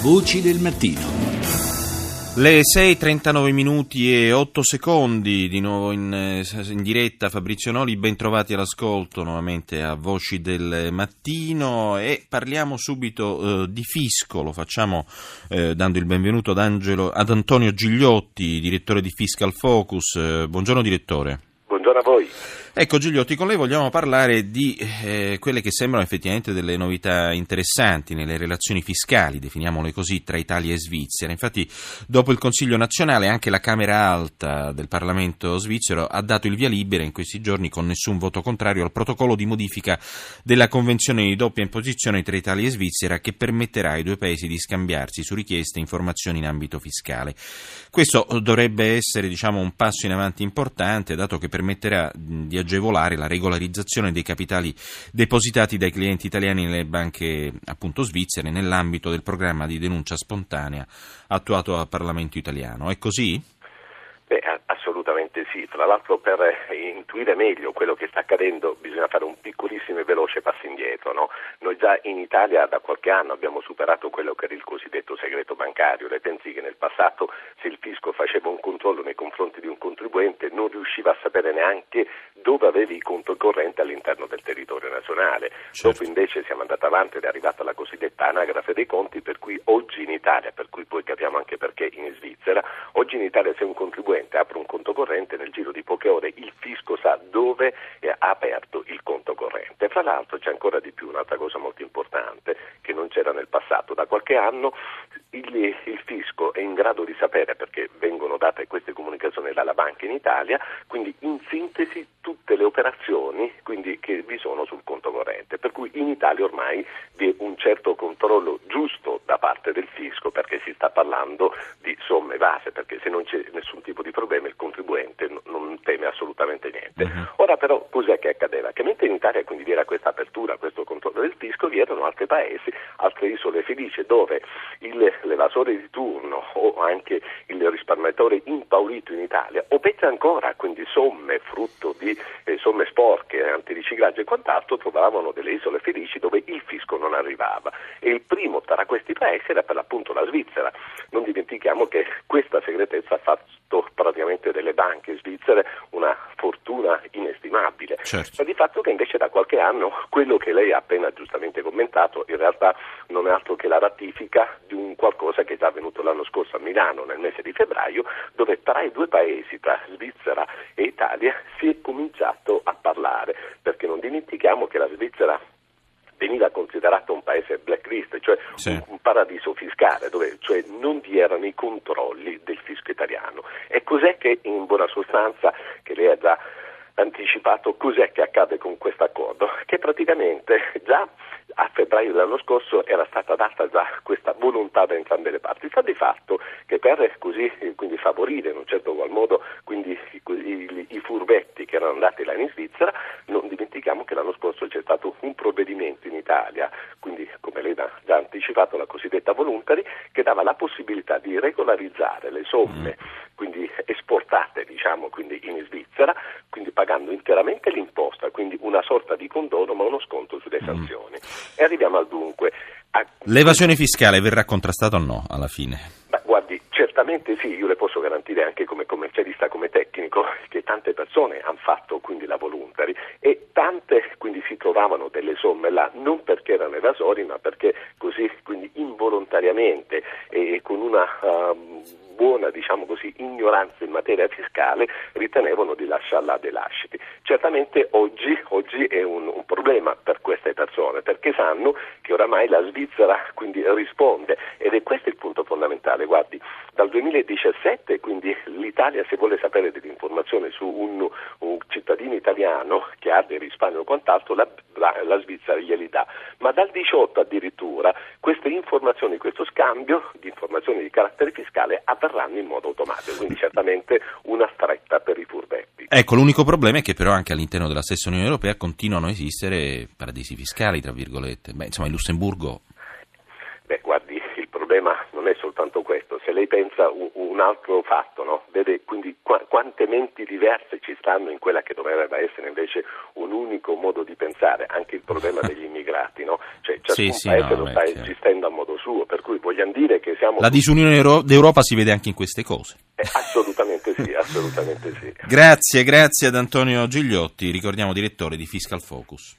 Voci del mattino. Le 6.39 minuti e 8 secondi, di nuovo in, eh, in, diretta Fabrizio Noli, ben trovati all'ascolto nuovamente a Voci del Mattino e parliamo subito eh, di fisco, lo facciamo eh, dando il benvenuto ad, Angelo, ad, Antonio Gigliotti, direttore di Fiscal Focus. Eh, buongiorno direttore. Buongiorno a voi. Ecco Gigliotti, con lei vogliamo parlare di eh, quelle che sembrano effettivamente delle novità interessanti nelle relazioni fiscali, definiamole così, tra Italia e Svizzera. Infatti, dopo il Consiglio nazionale, anche la Camera Alta del Parlamento svizzero ha dato il via libera in questi giorni con nessun voto contrario al protocollo di modifica della Convenzione di doppia imposizione tra Italia e Svizzera che permetterà ai due paesi di scambiarsi su richieste informazioni in ambito fiscale. Questo dovrebbe essere diciamo, un passo in avanti importante, dato che permetterà di aggiungere agevolare la regolarizzazione dei capitali depositati dai clienti italiani nelle banche appunto svizzere nell'ambito del programma di denuncia spontanea attuato dal Parlamento italiano. È così? Beh, assolutamente sì. Tra l'altro per intuire meglio quello che sta accadendo bisogna fare un piccolissimo e veloce passo indietro. No? Noi già in Italia da qualche anno abbiamo superato quello che era il cosiddetto segreto bancario. Lei pensi che nel passato se il fisco faceva un controllo nei confronti di un contribuente non riusciva a sapere neanche dove avevi il conto corrente all'interno del territorio nazionale. Certo. Dopo invece siamo andati avanti ed è arrivata la cosiddetta anagrafe dei conti per cui oggi in Italia, per cui poi capiamo anche perché in Svizzera, oggi in Italia se un contribuente apre un conto corrente nel giro di poche ore il fisco sa dove ha aperto Fra l'altro c'è ancora di più un'altra cosa molto importante che non c'era nel passato. Da qualche anno il, il fisco è in grado di sapere perché vengono date queste comunicazioni dalla banca in Italia, quindi in sintesi tutte le operazioni che vi sono sul conto corrente. Per cui in Italia ormai vi è un certo controllo giusto da parte del fisco perché si sta parlando di somme base, perché se non c'è nessun tipo di problema il contribuente assolutamente niente. Uh-huh. Ora però cos'è che accadeva? Che mentre in Italia quindi vi era questa apertura, questo controllo del fisco, vi erano altri paesi, altre isole felici dove il, l'evasore di turno o anche il risparmiatore impaurito in Italia, o peggio ancora, quindi somme frutto di eh, somme sporche, antiriciclaggio e quant'altro, trovavano delle isole felici dove il fisco non arrivava. E il primo tra questi paesi era per l'appunto la Svizzera. Non dimentichiamo che questa segretezza ha fatto praticamente delle banche svizzere una fortuna inestimabile. Certo. Ma di fatto che invece da qualche anno quello che lei ha appena giustamente commentato in realtà non è altro che la ratifica di un qualcosa che è già avvenuto l'anno scorso a Milano nel mese di febbraio, dove tra i due paesi, tra Svizzera e Italia, si è cominciato a parlare, perché non dimentichiamo che la Svizzera veniva considerato un paese blacklist, cioè sì. un, un, paradiso fiscale, dove cioè, non vi erano i controlli del fisco italiano. E cos'è che in buona sostanza, che lei ha già anticipato, cos'è che accade con questo accordo? Che praticamente già a febbraio dell'anno scorso era stata data già questa volontà da entrambe le parti. Sta di fatto che per così quindi favorire in un certo qual modo quindi, i, i, furbetti che erano andati là in Svizzera, non dimentichiamo che l'anno scorso c'è stato un provvedimento in Italia, quindi come lei ha già anticipato la cosiddetta voluntary, che dava la possibilità di regolarizzare le somme quindi esportate diciamo, quindi in Svizzera, quindi pagando interamente l'imposta, quindi una sorta di condono ma uno sconto sulle sanzioni. Mm. E arriviamo al dunque. A... L'evasione fiscale verrà contrastata o no alla fine? Beh, guardi, certamente sì, io le posso garantire anche come commercialista, come tecnico, che tante persone hanno fatto quindi la voluntary e trovavano delle somme là non perché erano evasori ma perché così quindi involontariamente e con una uh, buona diciamo così, ignoranza in materia fiscale ritenevano di lasciarla dei lasciti. Certamente oggi, oggi è un, un, problema per queste persone perché sanno che oramai la Svizzera quindi risponde ed è questo il punto fondamentale. Guardi, dal 2017 quindi l'Italia se vuole sapere delle informazioni su un, un cittadino italiano che ha dei risparmi o quant'altro la, la, la Svizzera glieli dà, ma dal 18 addirittura queste informazioni, questo scambio di informazioni di carattere fiscale avverranno in modo automatico, quindi certamente una stretta per i furbetti. Ecco, l'unico problema è che però anche all'interno della stessa Unione Europea continuano a esistere paradisi fiscali, tra virgolette. Beh, insomma, il Lussemburgo... Beh, guardi, il problema non è soltanto questo, se lei pensa un, un altro fatto, no? vede quindi qu- quante menti diverse ci stanno in quella che dovrebbe essere invece un un unico modo di pensare, anche il problema degli immigrati, no? Cioè ciascun Sì, sì, paese no, lo sta certo. gestendo a modo suo, per cui vogliamo dire che siamo... La disunione Euro- d'Europa si vede anche in queste cose. Eh, assolutamente sì, assolutamente sì. Grazie, grazie ad Antonio Gigliotti, ricordiamo direttore di Fiscal Focus.